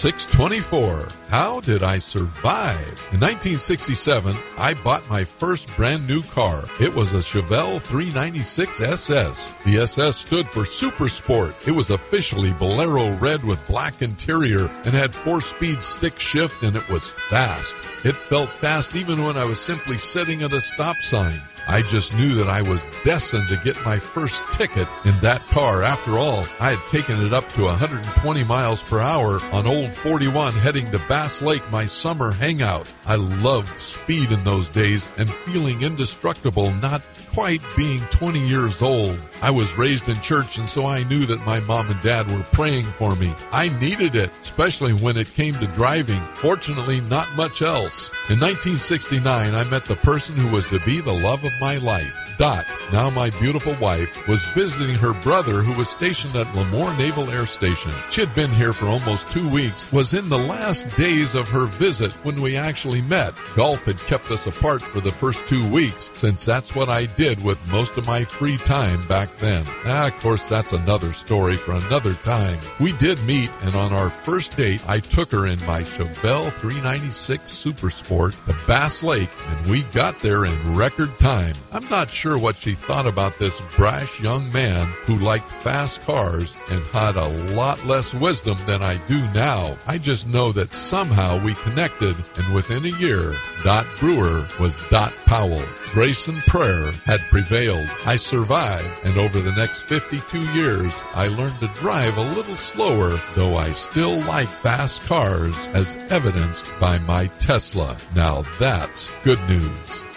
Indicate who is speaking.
Speaker 1: 624. How did I survive? In 1967, I bought my first brand new car. It was a Chevelle 396 SS. The SS stood for Super Sport. It was officially Bolero red with black interior and had four speed stick shift and it was fast. It felt fast even when I was simply sitting at a stop sign. I just knew that I was destined to get my first ticket in that car. After all, I had taken it up to 120 miles per hour on Old 41 heading to Bass Lake, my summer hangout. I loved speed in those days and feeling indestructible, not quite being 20 years old. I was raised in church and so I knew that my mom and dad were praying for me. I needed it, especially when it came to driving. Fortunately, not much else. In 1969, I met the person who was to be the love of my life. Dot, now my beautiful wife, was visiting her brother who was stationed at Lemoore Naval Air Station. She had been here for almost two weeks, was in the last days of her visit when we actually met. Golf had kept us apart for the first two weeks, since that's what I did with most of my free time back then. Ah, of course, that's another story for another time. We did meet, and on our first date, I took her in my Chevelle 396 Super Sport to Bass Lake, and we got there in record time. I'm not sure what she thought about this brash young man who liked fast cars and had a lot less wisdom than I do now. I just know that somehow we connected, and within a year, Dot Brewer was Dot Powell. Grace and prayer had prevailed. I survived, and over the next 52 years, I learned to drive a little slower, though I still like fast cars, as evidenced by my Tesla. Now that's good news.